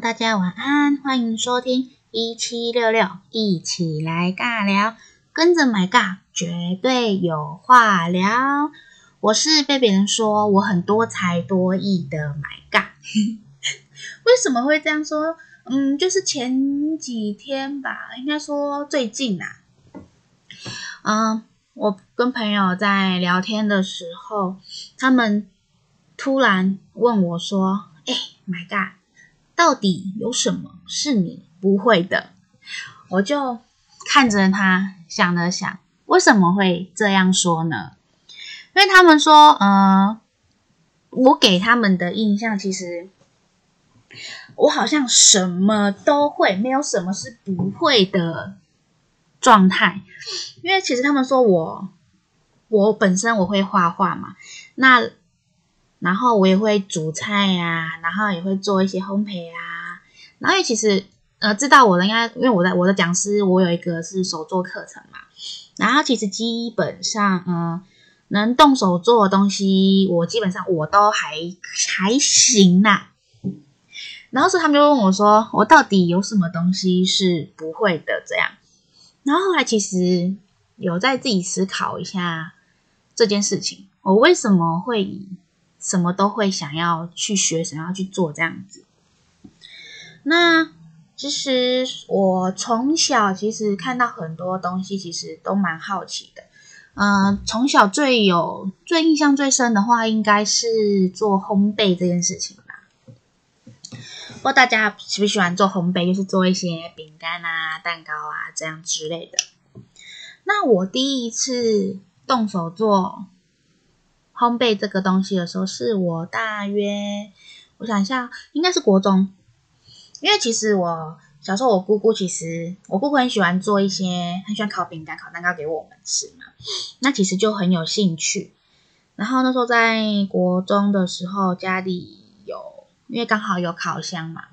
大家晚安，欢迎收听一七六六，一起来尬聊，跟着 My 尬，绝对有话聊。我是被别人说我很多才多艺的 My 尬，为什么会这样说？嗯，就是前几天吧，应该说最近、啊，嗯，我跟朋友在聊天的时候，他们突然问我说：“哎，My 尬，到底有什么是你不会的？”我就看着他想了想，为什么会这样说呢？因为他们说，呃，我给他们的印象其实，我好像什么都会，没有什么是不会的状态。因为其实他们说我，我本身我会画画嘛，那然后我也会煮菜呀，然后也会做一些烘焙啊。然后其实，呃，知道我的应该，因为我的我的讲师，我有一个是手作课程嘛。然后其实基本上，嗯。能动手做的东西，我基本上我都还还行啦、然后所以他们就问我说：“我到底有什么东西是不会的？”这样。然后后来其实有在自己思考一下这件事情，我为什么会以什么都会想要去学，想要去做这样子。那其实我从小其实看到很多东西，其实都蛮好奇的。嗯、呃，从小最有最印象最深的话，应该是做烘焙这件事情吧。不知道大家喜不喜欢做烘焙，就是做一些饼干啊、蛋糕啊这样之类的。那我第一次动手做烘焙这个东西的时候，是我大约我想一下，应该是国中，因为其实我。小时候，我姑姑其实，我姑姑很喜欢做一些，很喜欢烤饼干、烤蛋糕给我们吃嘛。那其实就很有兴趣。然后那时候在国中的时候，家里有，因为刚好有烤箱嘛。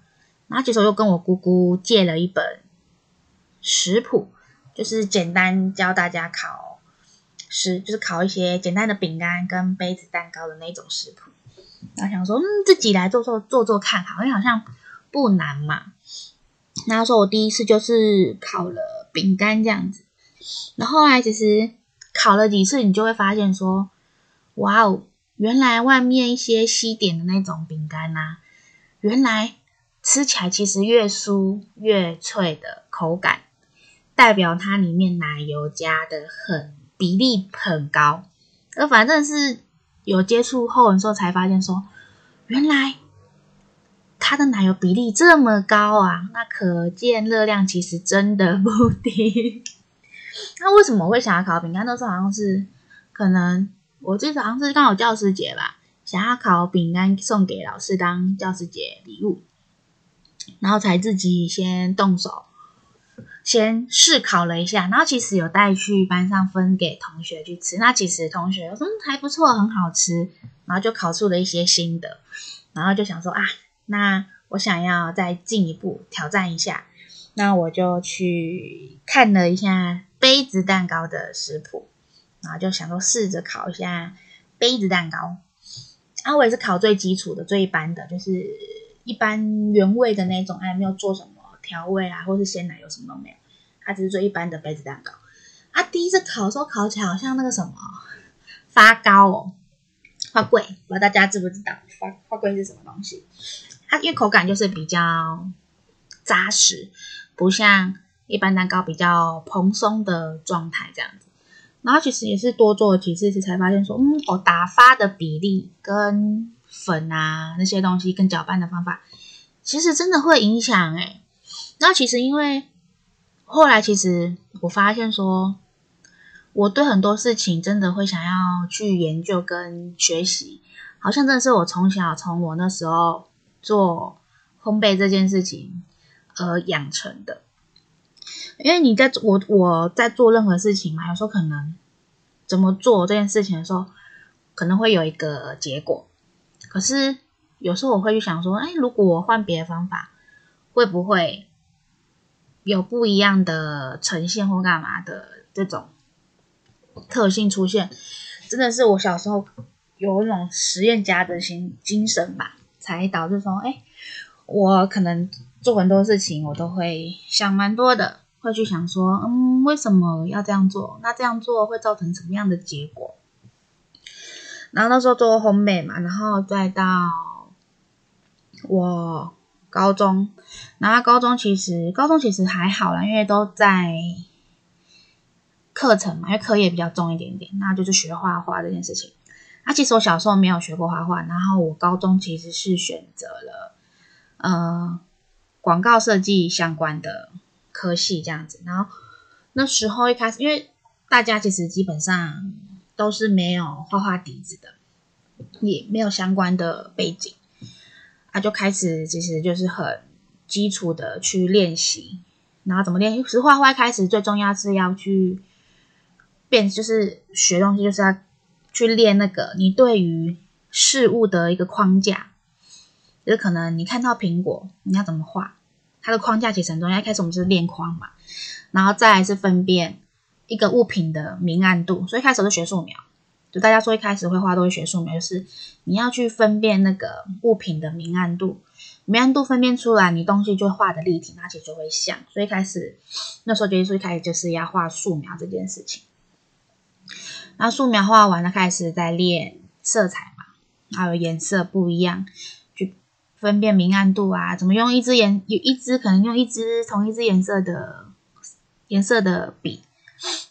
然后其实我又跟我姑姑借了一本食谱，就是简单教大家烤食，就是烤一些简单的饼干跟杯子蛋糕的那种食谱。然后想说，嗯，自己来做做做做看，好像好像不难嘛。然后说，我第一次就是烤了饼干这样子，然后后来其实烤了几次，你就会发现说，哇哦，原来外面一些西点的那种饼干呐，原来吃起来其实越酥越脆的口感，代表它里面奶油加的很比例很高。而反正是有接触后的时候才发现说，原来。它的奶油比例这么高啊，那可见热量其实真的不低。那为什么我会想要烤饼干？那时候好像是可能我记得好像是刚好教师节吧，想要烤饼干送给老师当教师节礼物，然后才自己先动手，先试烤了一下，然后其实有带去班上分给同学去吃。那其实同学说还不错，很好吃，然后就烤出了一些心得，然后就想说啊。那我想要再进一步挑战一下，那我就去看了一下杯子蛋糕的食谱，然后就想说试着烤一下杯子蛋糕。啊，我也是烤最基础的、最一般的，就是一般原味的那种，还没有做什么调味啊，或是鲜奶油什么都没有，它只是最一般的杯子蛋糕。啊，第一次烤的时候烤起来好像那个什么发糕哦，发粿，不知道大家知不知道发发粿是什么东西？它因为口感就是比较扎实，不像一般蛋糕比较蓬松的状态这样子。然后其实也是多做了几次才发现说，嗯，我打发的比例跟粉啊那些东西跟搅拌的方法，其实真的会影响诶。那其实因为后来其实我发现说，我对很多事情真的会想要去研究跟学习，好像真的是我从小从我那时候。做烘焙这件事情而养成的，因为你在我我在做任何事情嘛，有时候可能怎么做这件事情的时候，可能会有一个结果，可是有时候我会去想说，哎，如果我换别的方法，会不会有不一样的呈现或干嘛的这种特性出现？真的是我小时候有一种实验家的心精神吧。才导致说，哎，我可能做很多事情，我都会想蛮多的，会去想说，嗯，为什么要这样做？那这样做会造成什么样的结果？然后那时候做烘焙嘛，然后再到我高中，然后高中其实高中其实还好啦，因为都在课程嘛，因为课业比较重一点点，那就是学画画这件事情。那其实我小时候没有学过画画，然后我高中其实是选择了呃广告设计相关的科系这样子。然后那时候一开始，因为大家其实基本上都是没有画画底子的，也没有相关的背景，他，就开始其实就是很基础的去练习。然后怎么练？其实画画开始最重要是要去变，就是学东西就是要。去练那个你对于事物的一个框架，就是可能你看到苹果，你要怎么画？它的框架其实很重要。一开始我们是练框嘛，然后再来是分辨一个物品的明暗度。所以开始是学素描，就大家说一开始会画都会学素描，就是你要去分辨那个物品的明暗度，明暗度分辨出来，你东西就画的立体，而且就会像。所以开始那时候觉得一开始就是要画素描这件事情。然后素描画完了，开始在练色彩嘛，还有颜色不一样，去分辨明暗度啊，怎么用一支颜，有一支可能用一支同一支颜色的颜色的笔，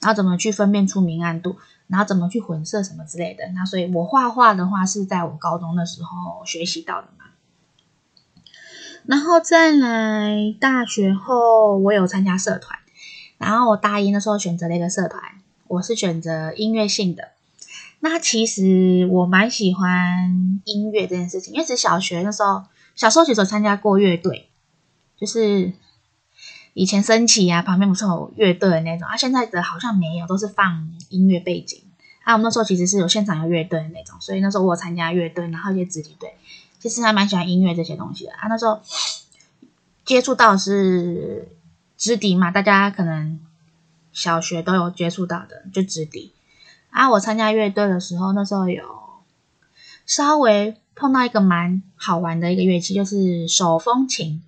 然后怎么去分辨出明暗度，然后怎么去混色什么之类的。那所以我画画的话是在我高中的时候学习到的嘛。然后再来大学后，我有参加社团，然后我大一的时候选择了一个社团。我是选择音乐性的，那其实我蛮喜欢音乐这件事情，因为是小学那时候，小时候其实有参加过乐队，就是以前升旗啊，旁边不是有乐队的那种啊，现在的好像没有，都是放音乐背景啊。我们那时候其实是有现场有乐队的那种，所以那时候我参加乐队，然后一些子弟队，其实还蛮喜欢音乐这些东西的啊。那时候接触到是直笛嘛，大家可能。小学都有接触到的，就直笛啊。我参加乐队的时候，那时候有稍微碰到一个蛮好玩的一个乐器，就是手风琴。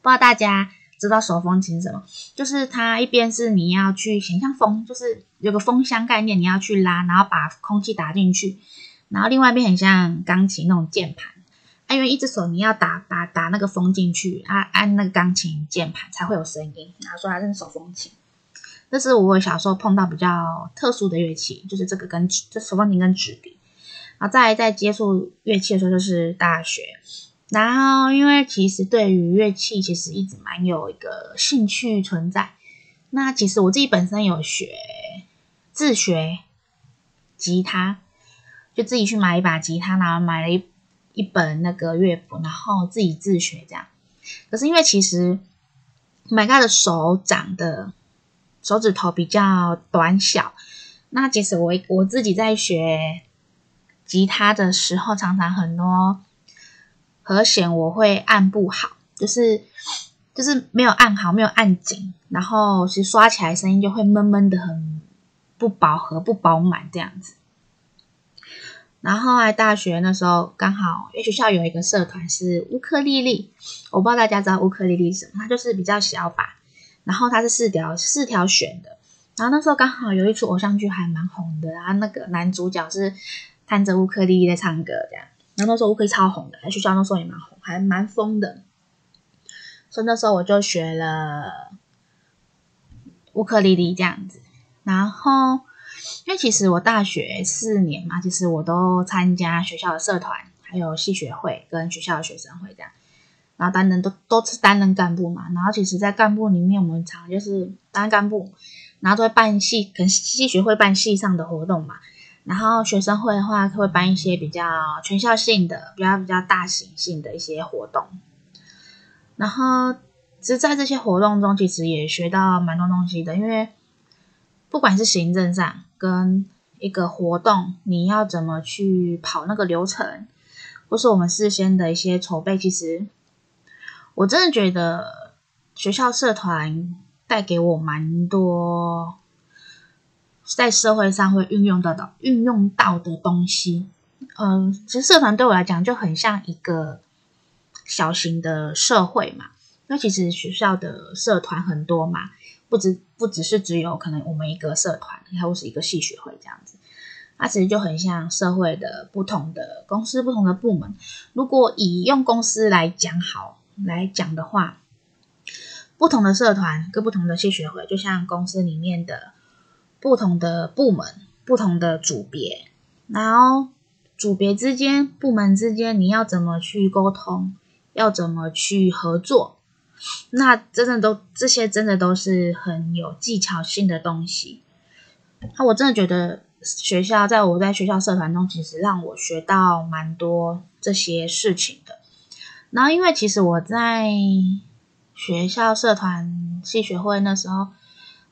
不知道大家知道手风琴什么？就是它一边是你要去想象风，就是有个风箱概念，你要去拉，然后把空气打进去，然后另外一边很像钢琴那种键盘，啊，因为一只手你要打打打那个风进去，啊，按那个钢琴键盘才会有声音，然后说它是手风琴。这是我小时候碰到比较特殊的乐器，就是这个跟这手风琴跟直笛。然后再在接触乐器的时候，就是大学。然后因为其实对于乐器，其实一直蛮有一个兴趣存在。那其实我自己本身有学自学吉他，就自己去买一把吉他，然后买了一一本那个乐谱，然后自己自学这样。可是因为其实买他的手掌的。手指头比较短小，那其实我我自己在学吉他的时候，常常很多和弦我会按不好，就是就是没有按好，没有按紧，然后其实刷起来声音就会闷闷的，很不饱和、不饱满这样子。然后来大学那时候，刚好因为学校有一个社团是乌克丽丽，我不知道大家知道乌克丽丽什么，它就是比较小把。然后它是四条四条弦的，然后那时候刚好有一出偶像剧还蛮红的，然后那个男主角是弹着乌克丽丽在唱歌这样，然后那时候乌克丽超红的，在学校那时候也蛮红，还蛮疯的，所以那时候我就学了乌克丽丽这样子。然后因为其实我大学四年嘛，其实我都参加学校的社团，还有系学会跟学校的学生会这样。然后担任都都是担任干部嘛，然后其实，在干部里面，我们常就是当干部，然后都会办系，跟系学会办系上的活动嘛。然后学生会的话，会办一些比较全校性的、比较比较大型性的一些活动。然后，其实在这些活动中，其实也学到蛮多东西的，因为不管是行政上跟一个活动，你要怎么去跑那个流程，或是我们事先的一些筹备，其实。我真的觉得学校社团带给我蛮多在社会上会运用到的运用到的东西。嗯，其实社团对我来讲就很像一个小型的社会嘛。那其实学校的社团很多嘛，不只不只是只有可能我们一个社团，然后是一个系学会这样子。它其实就很像社会的不同的公司、不同的部门。如果以用公司来讲好来讲的话，不同的社团跟不同的系学会，就像公司里面的不同的部门、不同的组别，然后组别之间、部门之间，你要怎么去沟通，要怎么去合作，那真的都这些真的都是很有技巧性的东西。那我真的觉得。学校在我在学校社团中，其实让我学到蛮多这些事情的。然后，因为其实我在学校社团系学会那时候，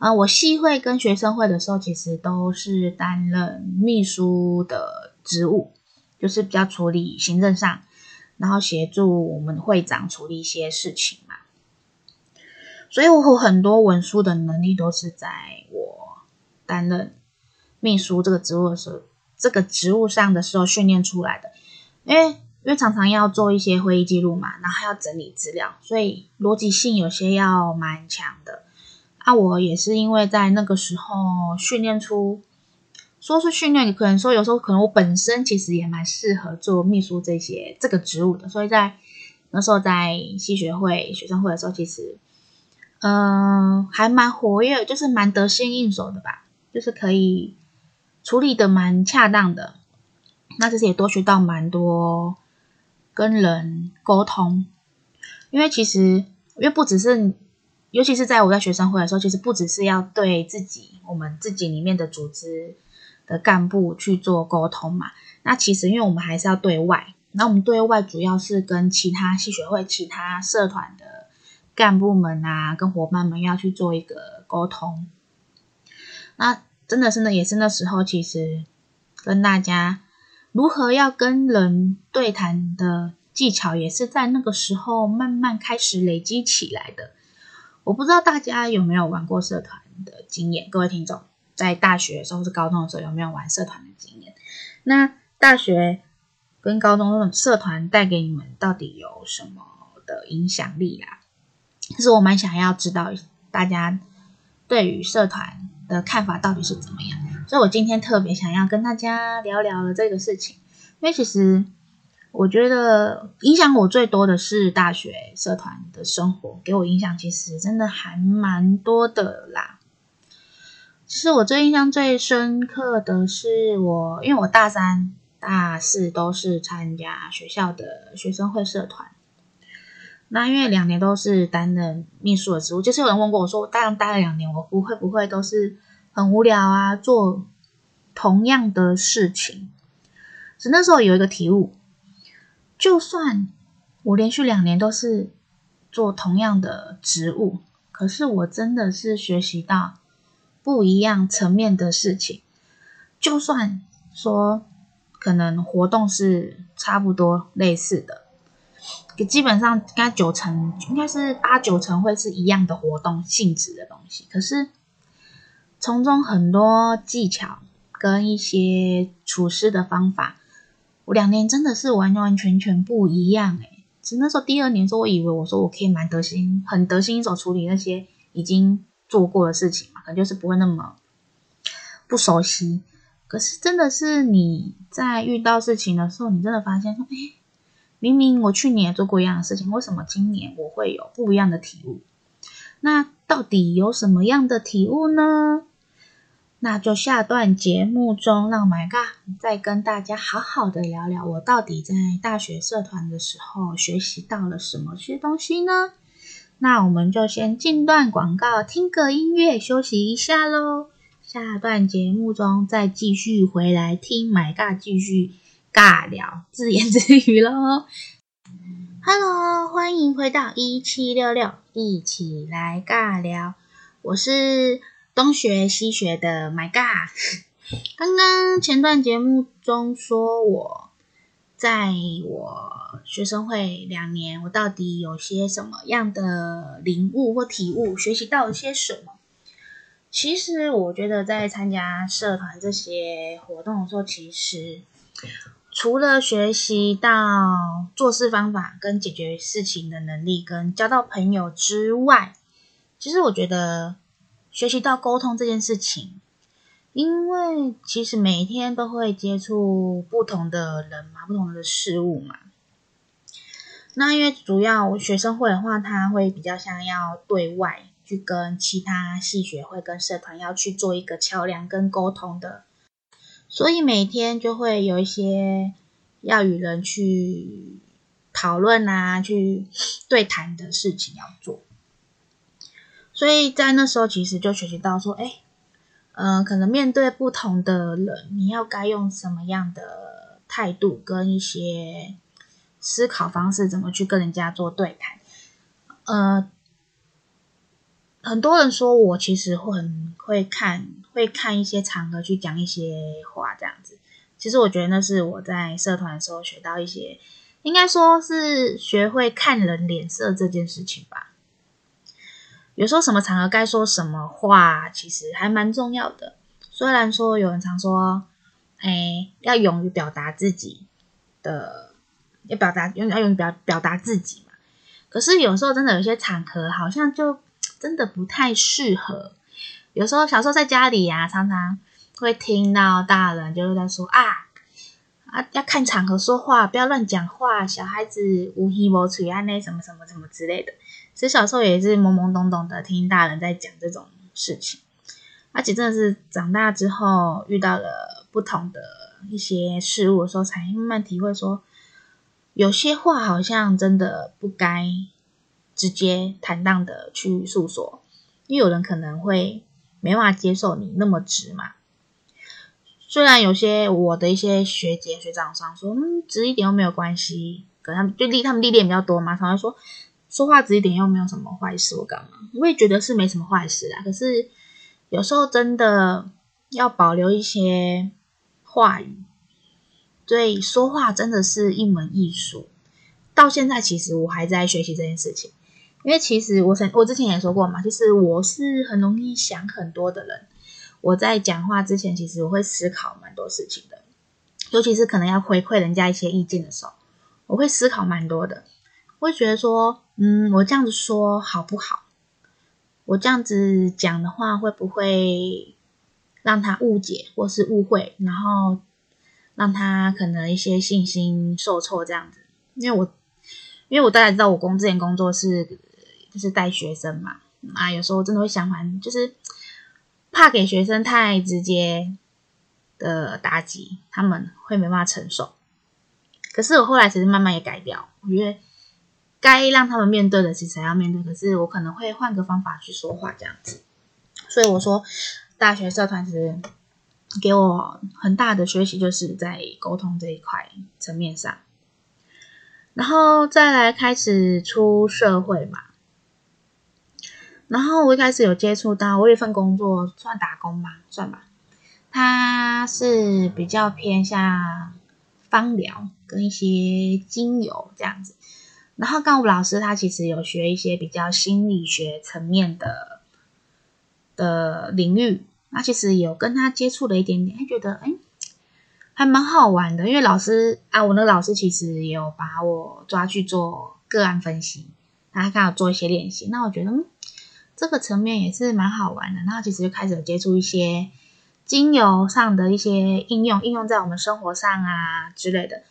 啊，我系会跟学生会的时候，其实都是担任秘书的职务，就是比较处理行政上，然后协助我们会长处理一些事情嘛。所以，我有很多文书的能力都是在我担任。秘书这个职务的时候，这个职务上的时候训练出来的，因为因为常常要做一些会议记录嘛，然后还要整理资料，所以逻辑性有些要蛮强的。啊，我也是因为在那个时候训练出，说是训练，可能说有时候可能我本身其实也蛮适合做秘书这些这个职务的，所以在那时候在西学会、学生会的时候，其实嗯、呃、还蛮活跃，就是蛮得心应手的吧，就是可以。处理的蛮恰当的，那其实也多学到蛮多跟人沟通，因为其实因为不只是，尤其是在我在学生会的时候，其实不只是要对自己我们自己里面的组织的干部去做沟通嘛，那其实因为我们还是要对外，那我们对外主要是跟其他系学会、其他社团的干部们啊，跟伙伴们要去做一个沟通，那。真的是呢，也是那时候，其实跟大家如何要跟人对谈的技巧，也是在那个时候慢慢开始累积起来的。我不知道大家有没有玩过社团的经验，各位听众，在大学的时候是高中的时候有没有玩社团的经验？那大学跟高中的社团带给你们到底有什么的影响力啦？其实我蛮想要知道大家对于社团。的看法到底是怎么样？所以我今天特别想要跟大家聊聊了这个事情，因为其实我觉得影响我最多的是大学社团的生活，给我影响其实真的还蛮多的啦。其实我最印象最深刻的是我，因为我大三、大四都是参加学校的学生会社团。那因为两年都是担任秘书的职务，就是有人问过我说，我大概待了两年，我不会不会都是很无聊啊，做同样的事情。是那时候有一个体悟，就算我连续两年都是做同样的职务，可是我真的是学习到不一样层面的事情。就算说可能活动是差不多类似的。基本上应该九成，应该是八九成会是一样的活动性质的东西。可是从中很多技巧跟一些处事的方法，我两年真的是完完全全不一样诶。其实那时候第二年的时候，我以为我说我可以蛮得心，很得心应手处理那些已经做过的事情嘛，可能就是不会那么不熟悉。可是真的是你在遇到事情的时候，你真的发现说，诶明明我去年也做过一样的事情，为什么今年我会有不一样的体悟？那到底有什么样的体悟呢？那就下段节目中，让 My God 再跟大家好好的聊聊，我到底在大学社团的时候学习到了什么些东西呢？那我们就先进段广告，听个音乐休息一下喽。下段节目中再继续回来听 My God 继续。尬聊，自言自语喽。Hello，欢迎回到一七六六，一起来尬聊。我是东学西学的 My God。刚刚前段节目中说我在我学生会两年，我到底有些什么样的领悟或体悟，学习到了些什么？其实我觉得在参加社团这些活动的时候，其实。除了学习到做事方法跟解决事情的能力，跟交到朋友之外，其实我觉得学习到沟通这件事情，因为其实每天都会接触不同的人嘛，不同的事物嘛。那因为主要学生会的话，他会比较想要对外去跟其他系学会跟社团要去做一个桥梁跟沟通的，所以每天就会有一些要与人去讨论啊，去对谈的事情要做。所以在那时候，其实就学习到说，哎，嗯、呃，可能面对不同的人，你要该用什么样的态度跟一些思考方式，怎么去跟人家做对谈。呃，很多人说我其实会很会看，会看一些场合去讲一些话，这样子。其实我觉得那是我在社团的时候学到一些，应该说是学会看人脸色这件事情吧。有时候什么场合该说什么话，其实还蛮重要的。虽然说有人常说，哎，要勇于表达自己的，要表达，要勇于表表达自己嘛。可是有时候真的有些场合，好像就真的不太适合。有时候小时候在家里呀、啊，常常会听到大人就是在说啊啊，要看场合说话，不要乱讲话，小孩子无耳无嘴啊，那什么什么什么之类的。其实小时候也是懵懵懂懂的听大人在讲这种事情，而且真的是长大之后遇到了不同的一些事物的时候，才慢慢体会说，有些话好像真的不该直接坦荡的去诉说，因为有人可能会没办法接受你那么直嘛。虽然有些我的一些学姐学长上说，嗯，直一点又没有关系，可他们就历他们历练比较多嘛，常常说。说话直一点又没有什么坏事，我干嘛？我也觉得是没什么坏事啊。可是有时候真的要保留一些话语，对，说话真的是一门艺术。到现在其实我还在学习这件事情，因为其实我曾我之前也说过嘛，就是我是很容易想很多的人。我在讲话之前，其实我会思考蛮多事情的，尤其是可能要回馈人家一些意见的时候，我会思考蛮多的。会觉得说，嗯，我这样子说好不好？我这样子讲的话，会不会让他误解或是误会，然后让他可能一些信心受挫这样子？因为我，因为我大家知道，我工之前工作是就是带学生嘛，啊，有时候真的会想蛮，就是怕给学生太直接的打击，他们会没办法承受。可是我后来其实慢慢也改掉，我觉得。该让他们面对的，其实要面对。可是我可能会换个方法去说话，这样子。所以我说，大学社团其实给我很大的学习，就是在沟通这一块层面上。然后再来开始出社会嘛。然后我一开始有接触到，我有一份工作算打工嘛，算吧。它是比较偏向芳疗跟一些精油这样子。然后，刚吴老师他其实有学一些比较心理学层面的的领域，那其实有跟他接触了一点点，他觉得哎，还蛮好玩的。因为老师啊，我那个老师其实也有把我抓去做个案分析，他刚好做一些练习。那我觉得，嗯，这个层面也是蛮好玩的。然后其实就开始接触一些精油上的一些应用，应用在我们生活上啊之类的。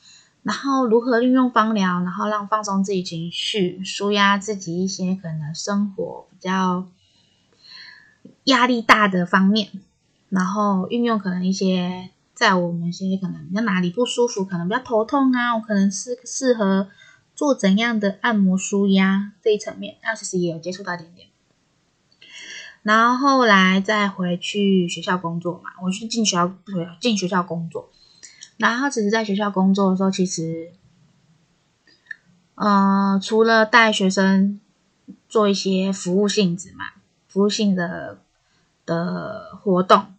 然后如何运用芳疗，然后让放松自己情绪，舒压自己一些可能生活比较压力大的方面，然后运用可能一些在我们一些可能比较哪里不舒服，可能比较头痛啊，我可能是适合做怎样的按摩舒压这一层面，那其实也有接触到一点点。然后后来再回去学校工作嘛，我去进学校，进学校工作。然后，其实在学校工作的时候，其实，呃，除了带学生做一些服务性质嘛，服务性的的活动，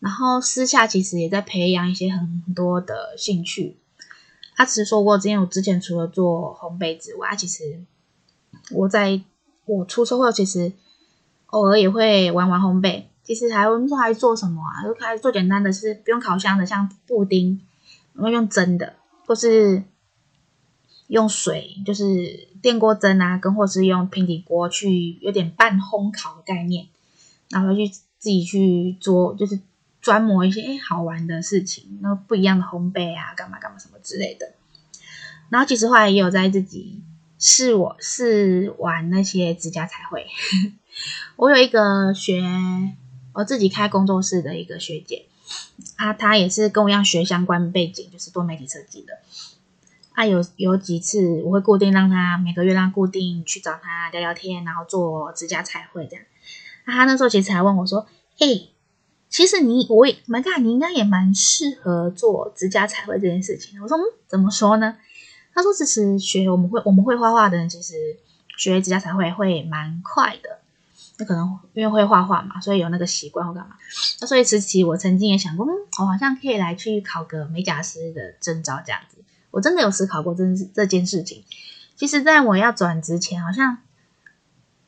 然后私下其实也在培养一些很多的兴趣。他其实说过，之前我之前除了做烘焙之外，其实我在我出社会，其实偶尔也会玩玩烘焙。其实还我们说还做什么啊？就开始做简单的，是不用烤箱的，像布丁。然后用蒸的，或是用水，就是电锅蒸啊，跟或是用平底锅去有点半烘烤的概念，然后去自己去做，就是专磨一些好玩的事情，那不一样的烘焙啊，干嘛干嘛什么之类的。然后其实后来也有在自己试我试玩那些指甲彩绘。我有一个学我自己开工作室的一个学姐，啊，她也是跟我一样学相关背景，就是多媒体设计的。啊，有有几次我会固定让她每个月让固定去找她聊聊天，然后做指甲彩绘这样。啊，她那时候其实还问我说：“诶，其实你我也蛮看你应该也蛮适合做指甲彩绘这件事情。”我说：“嗯，怎么说呢？”她说：“其实学我们会我们会画画的人，其实学指甲彩绘会蛮快的。”那可能因为会画画嘛，所以有那个习惯或干嘛。那所以其实我曾经也想过，嗯，我好像可以来去考个美甲师的证照这样子。我真的有思考过这这件事情。其实，在我要转职前，好像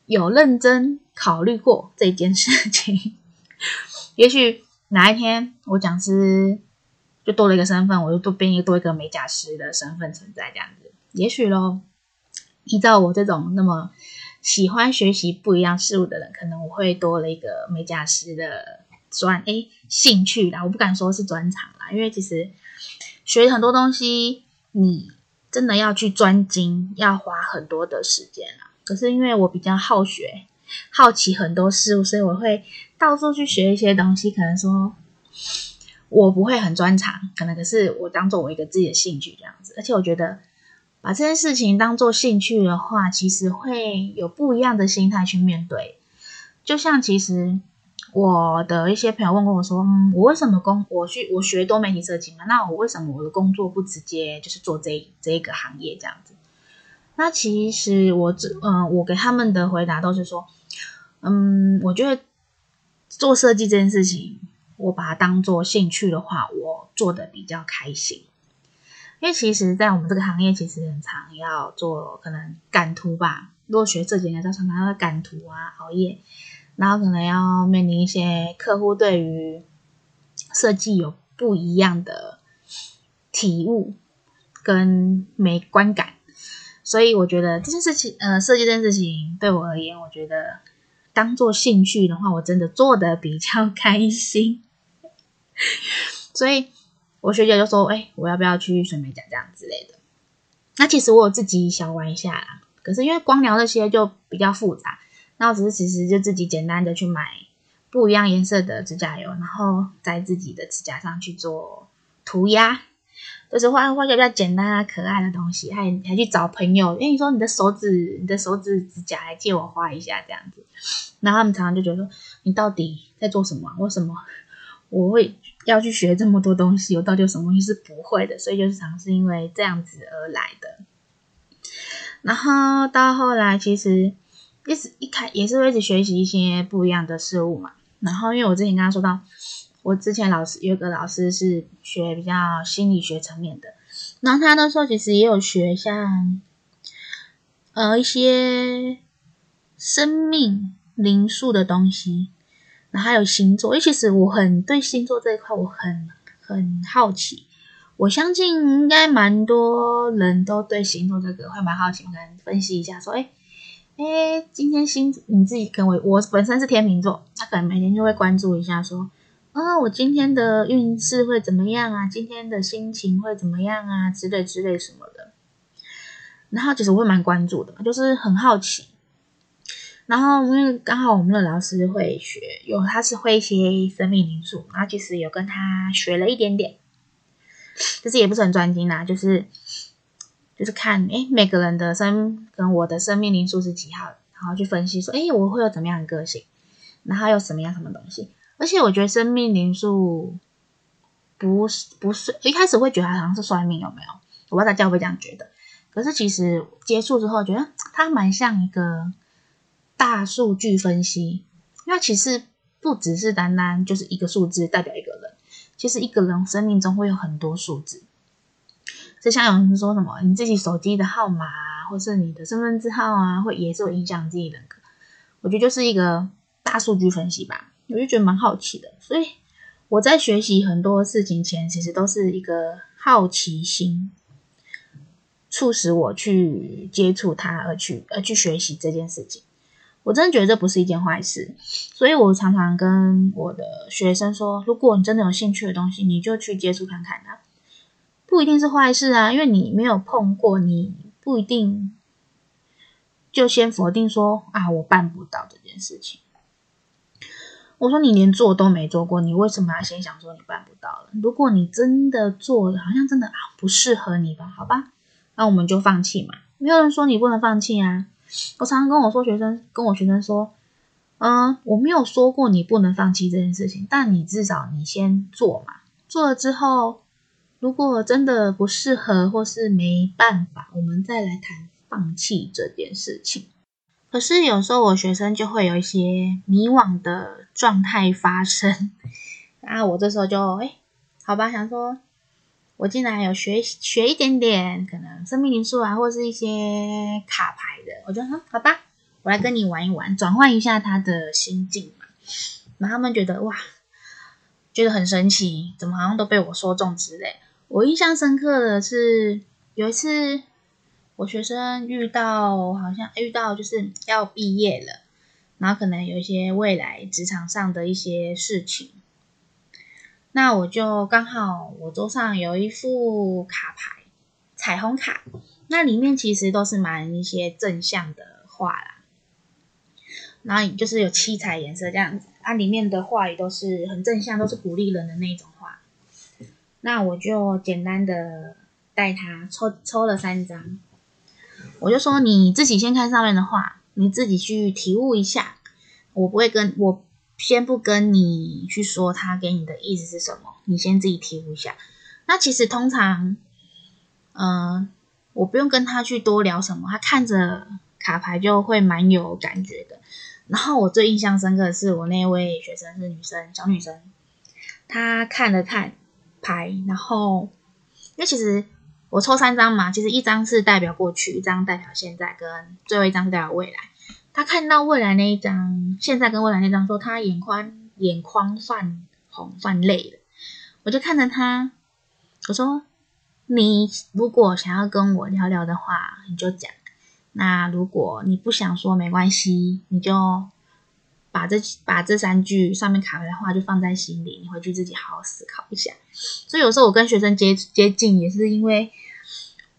有认真考虑过这件事情。也许哪一天我讲师就多了一个身份，我就多变一个多一个美甲师的身份存在这样子。也许咯，依照我这种那么。喜欢学习不一样事物的人，可能我会多了一个美甲师的专诶兴趣啦。我不敢说是专长啦，因为其实学很多东西，你真的要去专精，要花很多的时间啦。可是因为我比较好学、好奇很多事物，所以我会到处去学一些东西。可能说我不会很专长，可能可是我当做我一个自己的兴趣这样子。而且我觉得。把这件事情当做兴趣的话，其实会有不一样的心态去面对。就像其实我的一些朋友问过我说：“嗯，我为什么工我去我学多媒体设计嘛？那我为什么我的工作不直接就是做这这一个行业这样子？”那其实我只嗯，我给他们的回答都是说：“嗯，我觉得做设计这件事情，我把它当做兴趣的话，我做的比较开心。”因为其实，在我们这个行业，其实很常要做可能赶图吧。如果学设计，应该常常要赶图啊，熬夜，然后可能要面临一些客户对于设计有不一样的体悟跟美观感。所以我觉得这件事情，呃，设计这件事情对我而言，我觉得当做兴趣的话，我真的做的比较 开心。所以。我学姐就说：“哎、我要不要去水美甲这样之类的？”那其实我有自己想玩一下啦，可是因为光疗那些就比较复杂，那我只是其实就自己简单的去买不一样颜色的指甲油，然后在自己的指甲上去做涂鸦，就是画画些比较简单啊、可爱的东西，还还去找朋友，因为你说你的手指、你的手指指甲来借我画一下这样子，然后他们常常就觉得说：“你到底在做什么？为什么我会？”要去学这么多东西，我到底有什么东西是不会的？所以就是尝试因为这样子而来的。然后到后来，其实一直一开也是会一直学习一些不一样的事物嘛。然后因为我之前跟他说到，我之前老师有个老师是学比较心理学层面的，然后他那时候其实也有学像呃一些生命灵数的东西。然后还有星座，因为其实我很对星座这一块我很很好奇，我相信应该蛮多人都对星座这个会蛮好奇，我可能分析一下说，哎哎，今天星你自己跟我我本身是天秤座，那可能每天就会关注一下说，啊、我今天的运势会怎么样啊？今天的心情会怎么样啊？之类之类什么的，然后其实我会蛮关注的，就是很好奇。然后因为刚好我们的老师会学，有他是会一些生命灵数，然后其实有跟他学了一点点，就是也不是很专精啦，就是就是看诶每个人的生跟我的生命灵数是几号，然后去分析说诶我会有怎么样的个性，然后有什么样什么东西，而且我觉得生命灵数不是不是一开始会觉得好像是算命有没有？我不知道大家会不会这样觉得，可是其实接触之后觉得它蛮像一个。大数据分析，那其实不只是单单就是一个数字代表一个人，其实一个人生命中会有很多数字。就像有人说什么，你自己手机的号码啊，或是你的身份证号啊，会也是会影响自己人格。我觉得就是一个大数据分析吧，我就觉得蛮好奇的。所以我在学习很多事情前，其实都是一个好奇心，促使我去接触它，而去而去学习这件事情。我真的觉得这不是一件坏事，所以我常常跟我的学生说，如果你真的有兴趣的东西，你就去接触看看它，不一定是坏事啊，因为你没有碰过，你不一定就先否定说啊，我办不到这件事情。我说你连做都没做过，你为什么要先想说你办不到了？如果你真的做了，好像真的啊不适合你吧？好吧，那我们就放弃嘛。没有人说你不能放弃啊。我常常跟我说学生，跟我学生说，嗯，我没有说过你不能放弃这件事情，但你至少你先做嘛。做了之后，如果真的不适合或是没办法，我们再来谈放弃这件事情。可是有时候我学生就会有一些迷惘的状态发生，然后我这时候就哎，好吧，想说。我进来有学学一点点，可能生命灵数啊，或是一些卡牌的，我就说好吧，我来跟你玩一玩，转换一下他的心境嘛。然后他们觉得哇，觉得很神奇，怎么好像都被我说中之类。我印象深刻的是有一次，我学生遇到好像遇到就是要毕业了，然后可能有一些未来职场上的一些事情。那我就刚好，我桌上有一副卡牌，彩虹卡，那里面其实都是蛮一些正向的话啦，然后就是有七彩颜色这样子，它里面的话也都是很正向，都是鼓励人的那种话。那我就简单的带他抽抽了三张，我就说你自己先看上面的话，你自己去体悟一下，我不会跟我。先不跟你去说他给你的意思是什么，你先自己体悟一下。那其实通常，嗯、我不用跟他去多聊什么，他看着卡牌就会蛮有感觉的。然后我最印象深刻的是我那位学生是女生，小女生，她看了看牌，然后因为其实我抽三张嘛，其实一张是代表过去，一张代表现在，跟最后一张是代表未来。他看到未来那一张，现在跟未来那张，说他眼眶眼眶泛红泛泪了。我就看着他，我说：“你如果想要跟我聊聊的话，你就讲；那如果你不想说，没关系，你就把这把这三句上面卡的话就放在心里，你回去自己好好思考一下。”所以有时候我跟学生接接近，也是因为。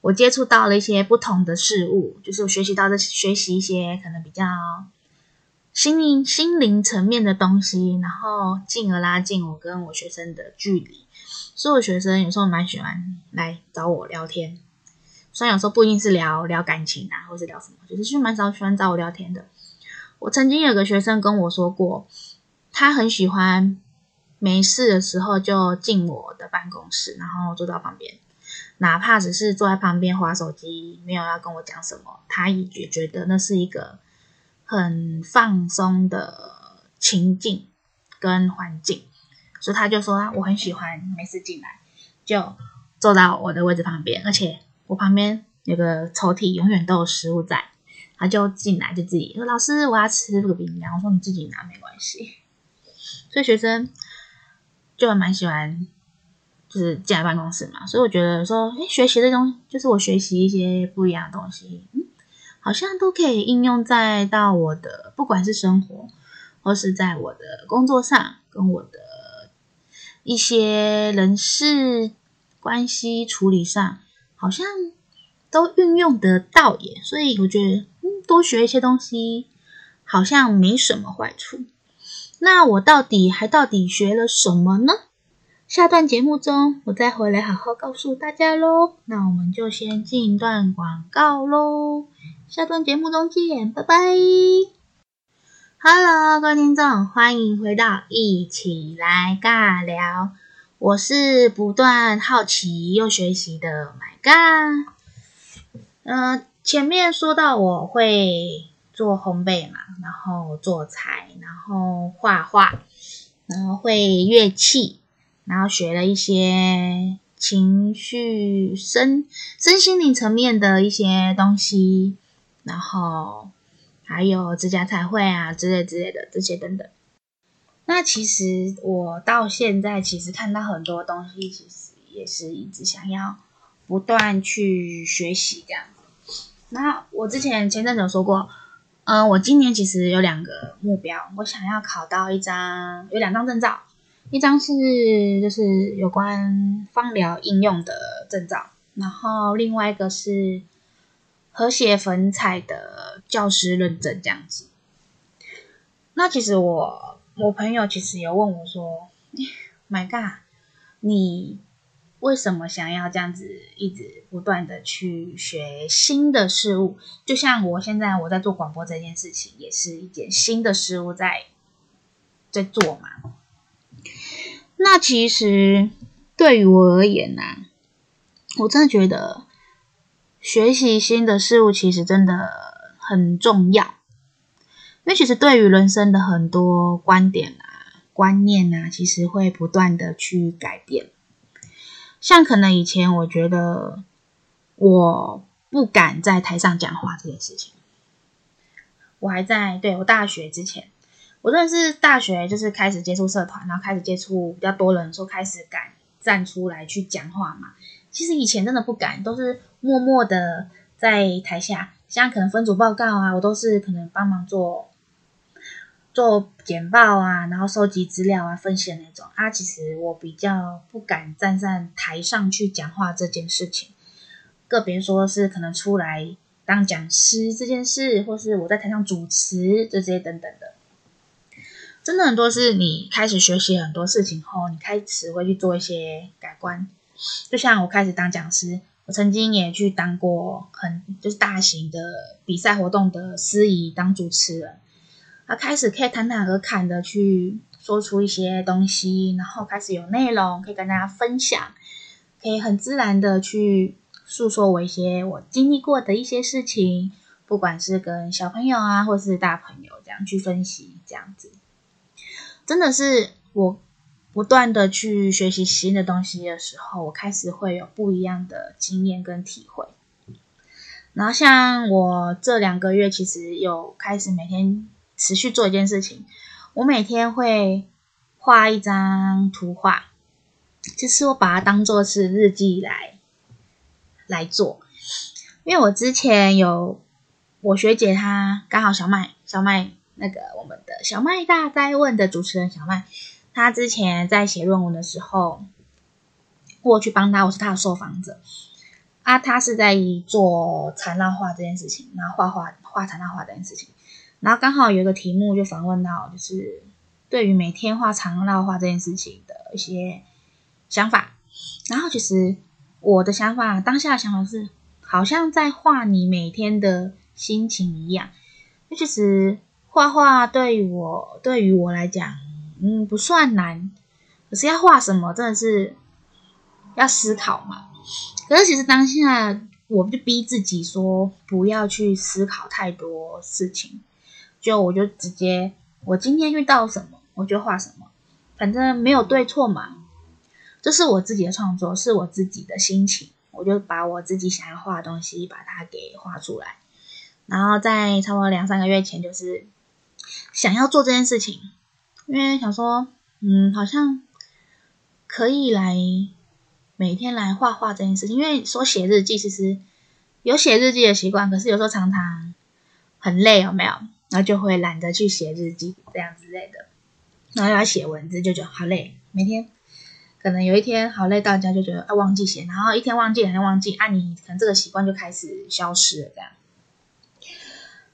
我接触到了一些不同的事物，就是我学习到的，学习一些可能比较心灵、心灵层面的东西，然后进而拉近我跟我学生的距离。所以我学生有时候蛮喜欢来找我聊天，虽然有时候不一定是聊聊感情啊，或是聊什么，就是就蛮少喜欢找我聊天的。我曾经有个学生跟我说过，他很喜欢没事的时候就进我的办公室，然后坐到旁边。哪怕只是坐在旁边划手机，没有要跟我讲什么，他也觉得那是一个很放松的情境跟环境，所以他就说啊，我很喜欢每次进来就坐到我的位置旁边，而且我旁边有个抽屉，永远都有食物在，他就进来就自己说，老师，我要吃这个饼干，我说你自己拿没关系，所以学生就还蛮喜欢。就是进来办公室嘛，所以我觉得说，诶，学习的东西，就是我学习一些不一样的东西，嗯，好像都可以应用在到我的，不管是生活，或是在我的工作上，跟我的一些人事关系处理上，好像都运用得到耶。所以我觉得，嗯，多学一些东西，好像没什么坏处。那我到底还到底学了什么呢？下段节目中，我再回来好好告诉大家喽。那我们就先进一段广告喽。下段节目中见，拜拜。Hello，各位听众，欢迎回到一起来尬聊。我是不断好奇又学习的 My God。嗯、前面说到我会做烘焙嘛，然后做菜，然后画画，然后会乐器。然后学了一些情绪、身身心灵层面的一些东西，然后还有指甲彩绘啊之类之类的这些等等。那其实我到现在其实看到很多东西，其实也是一直想要不断去学习这样。那我之前前阵子有说过，嗯，我今年其实有两个目标，我想要考到一张，有两张证照，一张是就是有关芳疗应用的证照，然后另外一个是和谐粉彩的教师认证这样子。那其实我我朋友其实有问我说，My God，你。为什么想要这样子一直不断的去学新的事物？就像我现在我在做广播这件事情，也是一件新的事物在在做嘛。那其实对于我而言呢、啊，我真的觉得学习新的事物其实真的很重要，因为其实对于人生的很多观点啊、观念啊，其实会不断的去改变。像可能以前我觉得我不敢在台上讲话这件事情，我还在对我大学之前，我真的是大学就是开始接触社团，然后开始接触比较多人，说开始敢站出来去讲话嘛。其实以前真的不敢，都是默默的在台下，像可能分组报告啊，我都是可能帮忙做。做简报啊，然后收集资料啊，分析的那种啊，其实我比较不敢站在台上去讲话这件事情，个别说是可能出来当讲师这件事，或是我在台上主持这些等等的，真的很多是你开始学习很多事情后，你开始会去做一些改观。就像我开始当讲师，我曾经也去当过很就是大型的比赛活动的司仪，当主持人。他开始可以侃侃而谈的去说出一些东西，然后开始有内容可以跟大家分享，可以很自然的去诉说我一些我经历过的一些事情，不管是跟小朋友啊，或是大朋友这样去分析，这样子，真的是我不断的去学习新的东西的时候，我开始会有不一样的经验跟体会。然后像我这两个月，其实有开始每天。持续做一件事情，我每天会画一张图画，其实我把它当做是日记来来做，因为我之前有我学姐她刚好小麦小麦那个我们的小麦大哉问的主持人小麦，他之前在写论文的时候，我去帮他，我是他的受访者啊，他是在做缠绕画这件事情，然后画画画缠绕画这件事情。然后刚好有一个题目就访问到，就是对于每天画缠绕画这件事情的一些想法。然后其实我的想法，当下的想法是，好像在画你每天的心情一样。那其实画画对于我，对于我来讲，嗯，不算难。可是要画什么，真的是要思考嘛。可是其实当下，我就逼自己说，不要去思考太多事情。就我就直接，我今天遇到什么我就画什么，反正没有对错嘛。这是我自己的创作，是我自己的心情，我就把我自己想要画的东西把它给画出来。然后在差不多两三个月前，就是想要做这件事情，因为想说，嗯，好像可以来每天来画画这件事情。因为说写日记，其实有写日记的习惯，可是有时候常常很累，有没有？然后就会懒得去写日记这样之类的，然后要写文字就觉得好累，每天可能有一天好累到家就觉得啊忘记写，然后一天忘记两天忘记，啊你可能这个习惯就开始消失了这样。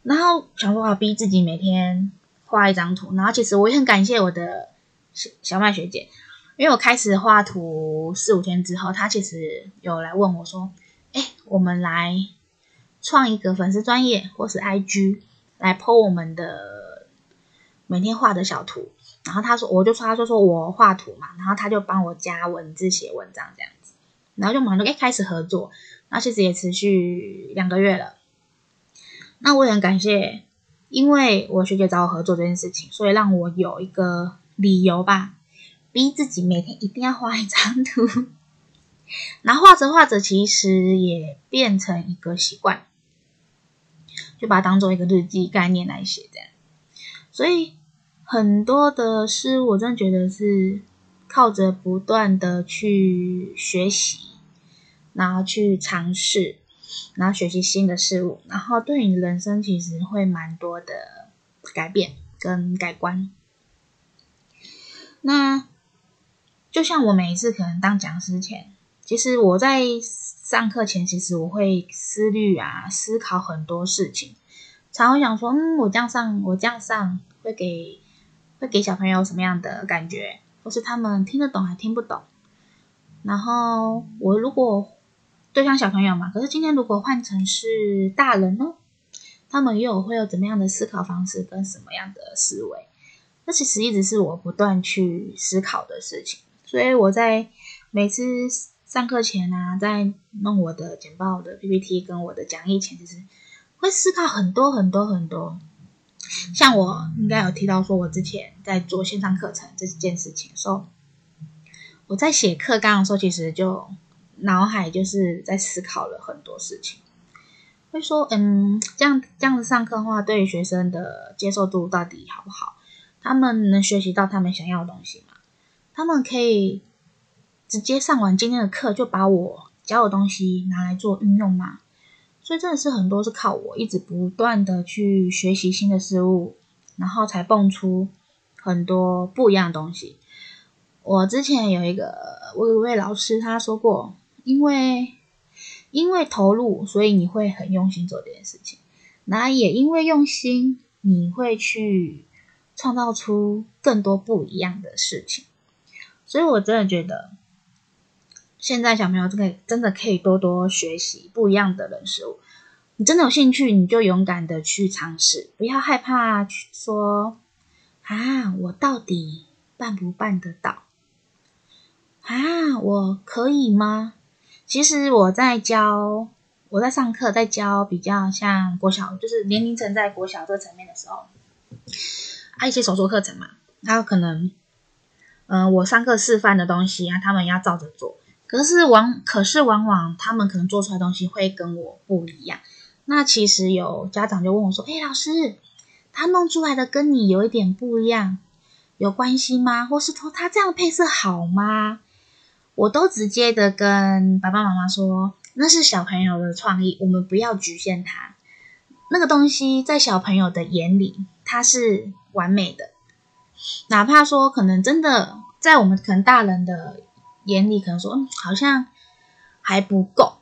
然后想说啊逼自己每天画一张图，然后其实我也很感谢我的小小麦学姐，因为我开始画图四五天之后，她其实有来问我说，哎，我们来创一个粉丝专业或是 IG。来 po 我们的每天画的小图，然后他说，我就说，他就说我画图嘛，然后他就帮我加文字写文章这样子，然后就马上就开始合作，然后其实也持续两个月了。那我也很感谢，因为我学姐找我合作这件事情，所以让我有一个理由吧，逼自己每天一定要画一张图，然后画着画着，其实也变成一个习惯。就把它当做一个日记概念来写，这样。所以很多的事，我真的觉得是靠着不断的去学习，然后去尝试，然后学习新的事物，然后对你人生其实会蛮多的改变跟改观。那就像我每一次可能当讲师前，其实我在上课前，其实我会思虑啊，思考很多事情，常会想说，嗯，我这样上，我这样上会给会给小朋友什么样的感觉，或是他们听得懂还听不懂？然后我如果对象小朋友嘛，可是今天如果换成是大人呢，他们又会有怎么样的思考方式跟什么样的思维？这其实一直是我不断去思考的事情，所以我在每次。上课前啊，在弄我的简报的 PPT 跟我的讲义前，其实会思考很多很多很多。像我应该有提到说，我之前在做线上课程这件事情的时候，我在写课纲的时候，其实就脑海就是在思考了很多事情。会说，嗯，这样这样子上课的话，对于学生的接受度到底好不好？他们能学习到他们想要的东西吗？他们可以。直接上完今天的课，就把我教的东西拿来做运用嘛？所以真的是很多是靠我一直不断的去学习新的事物，然后才蹦出很多不一样的东西。我之前有一个我有一位老师他说过，因为因为投入，所以你会很用心做这件事情。那也因为用心，你会去创造出更多不一样的事情。所以我真的觉得。现在小朋友真的真的可以多多学习不一样的人事物。你真的有兴趣，你就勇敢的去尝试，不要害怕去说啊，我到底办不办得到？啊，我可以吗？其实我在教，我在上课，在教比较像国小，就是年龄层在国小这个层面的时候，啊，一些手作课程嘛，还有可能，嗯、我上课示范的东西啊，他们要照着做。可是往，可是往往他们可能做出来的东西会跟我不一样。那其实有家长就问我说：“诶，老师，他弄出来的跟你有一点不一样，有关系吗？或是说他这样配色好吗？”我都直接的跟爸爸妈妈说：“那是小朋友的创意，我们不要局限他。那个东西在小朋友的眼里，它是完美的。哪怕说可能真的在我们可能大人的。”眼里可能说，好像还不够。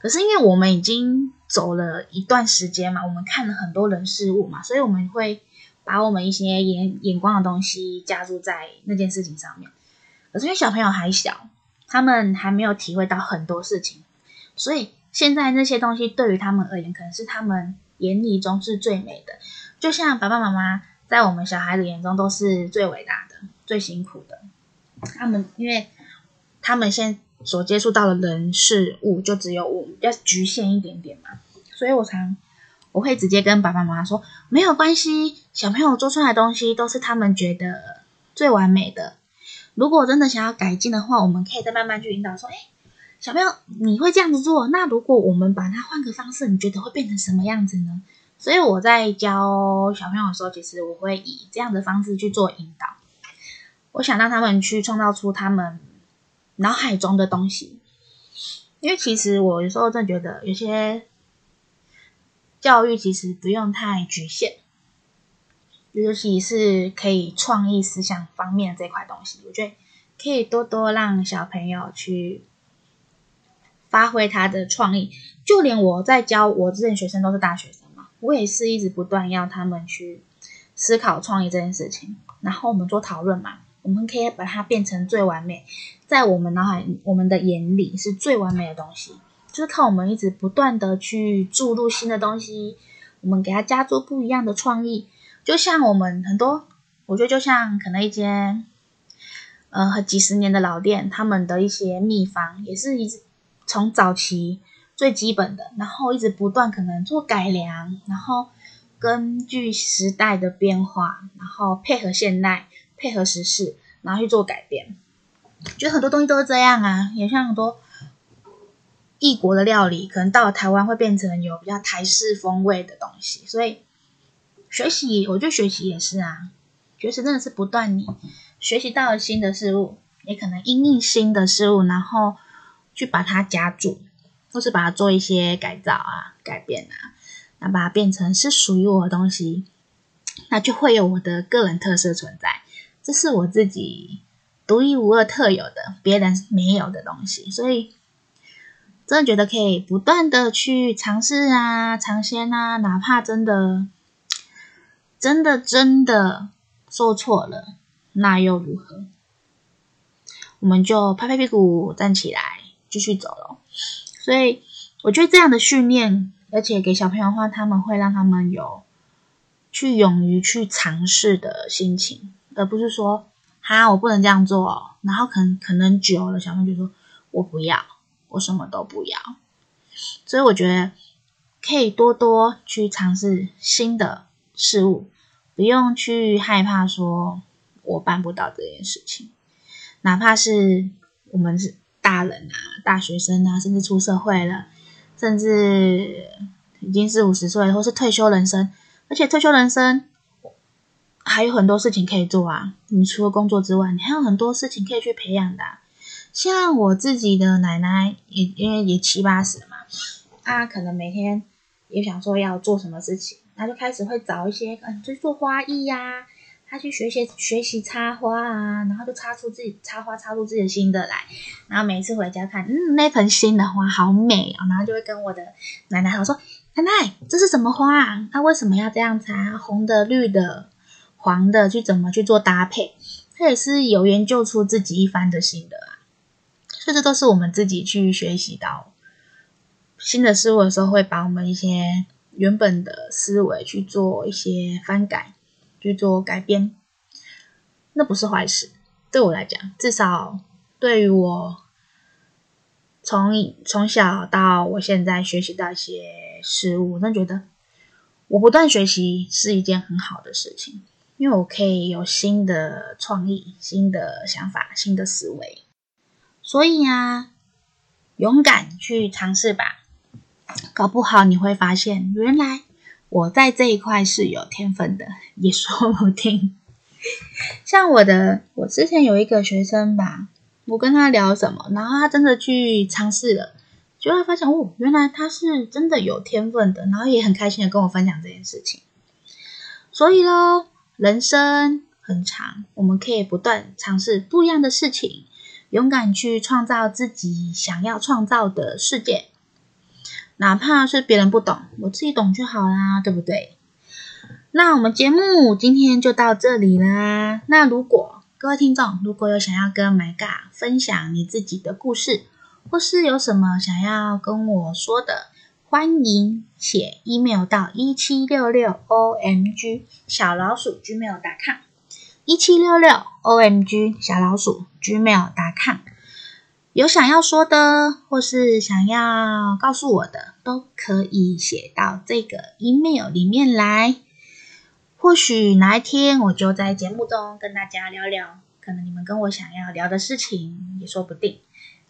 可是因为我们已经走了一段时间嘛，我们看了很多人事物嘛，所以我们会把我们一些眼眼光的东西加注在那件事情上面。可是因为小朋友还小，他们还没有体会到很多事情，所以现在那些东西对于他们而言，可能是他们眼里中是最美的。就像爸爸妈妈在我们小孩的眼中都是最伟大的、最辛苦的。他们因为。他们现所接触到的人事物就只有我要局限一点点嘛，所以我常我会直接跟爸爸妈妈说，没有关系，小朋友做出来的东西都是他们觉得最完美的。如果真的想要改进的话，我们可以再慢慢去引导说，哎，小朋友你会这样子做，那如果我们把它换个方式，你觉得会变成什么样子呢？所以我在教小朋友的时候，其实我会以这样的方式去做引导，我想让他们去创造出他们。脑海中的东西，因为其实我有时候真的觉得，有些教育其实不用太局限，尤其是可以创意思想方面这块东西，我觉得可以多多让小朋友去发挥他的创意。就连我在教我这些学生都是大学生嘛，我也是一直不断要他们去思考创意这件事情，然后我们做讨论嘛。我们可以把它变成最完美，在我们脑海、我们的眼里是最完美的东西，就是靠我们一直不断的去注入新的东西，我们给它加做不一样的创意。就像我们很多，我觉得就像可能一间，呃，几十年的老店，他们的一些秘方也是一直从早期最基本的，然后一直不断可能做改良，然后根据时代的变化，然后配合现代。配合时事，然后去做改变，觉得很多东西都是这样啊。也像很多异国的料理，可能到了台湾会变成有比较台式风味的东西。所以学习，我觉得学习也是啊，学习真的是不断你学习到了新的事物，也可能因应新的事物，然后去把它加注，或是把它做一些改造啊、改变啊，那把它变成是属于我的东西，那就会有我的个人特色存在。这是我自己独一无二、特有的，别人没有的东西，所以真的觉得可以不断的去尝试啊、尝鲜啊，哪怕真的、真的、真的做错了，那又如何？我们就拍拍屁股站起来，继续走了。所以我觉得这样的训练，而且给小朋友的话，他们会让他们有去勇于去尝试的心情，而不是说哈，我不能这样做。然后可可能久了，小朋友就说我不要，我什么都不要。所以我觉得可以多多去尝试新的事物，不用去害怕说我办不到这件事情。哪怕是我们是大人啊、大学生啊，甚至出社会了，甚至已经四五十岁，或是退休人生，而且退休人生还有很多事情可以做啊。你除了工作之外，你还有很多事情可以去培养的。像我自己的奶奶也因为也七八十了嘛，她可能每天也想说要做什么事情，他就开始会找一些嗯，就做花艺呀。他去学习学习插花啊，然后就插出自己插花，插出自己的心得来。然后每次回家看，嗯，那盆新的花好美哦，然后就会跟我的奶奶说：“奶奶，这是什么花啊？它为什么要这样插？红的、绿的、黄的，去怎么去做搭配？”他也是有研究出自己一番的心得啊。所以这都是我们自己去学习到新的事物的时候，会把我们一些原本的思维去做一些翻改。去做改编，那不是坏事。对我来讲，至少对于我从从小到我现在学习到一些事物，我真觉得我不断学习是一件很好的事情，因为我可以有新的创意、新的想法、新的思维。所以啊，勇敢去尝试吧，搞不好你会发现，原来。我在这一块是有天分的，也说不定。像我的，我之前有一个学生吧，我跟他聊什么，然后他真的去尝试了，就会发现哦，原来他是真的有天分的，然后也很开心的跟我分享这件事情。所以咯，人生很长，我们可以不断尝试不一样的事情，勇敢去创造自己想要创造的世界。哪怕是别人不懂，我自己懂就好啦，对不对？那我们节目今天就到这里啦。那如果各位听众如果有想要跟 My God 分享你自己的故事，或是有什么想要跟我说的，欢迎写 email 到一七六六 omg 小老鼠 gmail.com 一七六六 omg 小老鼠 gmail.com 有想要说的，或是想要告诉我的，都可以写到这个 email 里面来。或许哪一天我就在节目中跟大家聊聊，可能你们跟我想要聊的事情也说不定。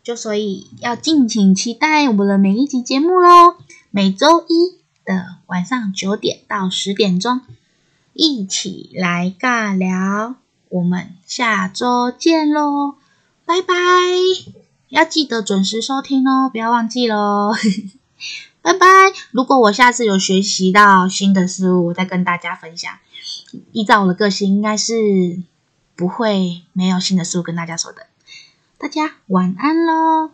就所以要敬请期待我们的每一集节目喽。每周一的晚上九点到十点钟，一起来尬聊。我们下周见喽，拜拜。要记得准时收听哦，不要忘记喽。拜拜！如果我下次有学习到新的事物，我再跟大家分享。依照我的个性，应该是不会没有新的事物跟大家说的。大家晚安喽。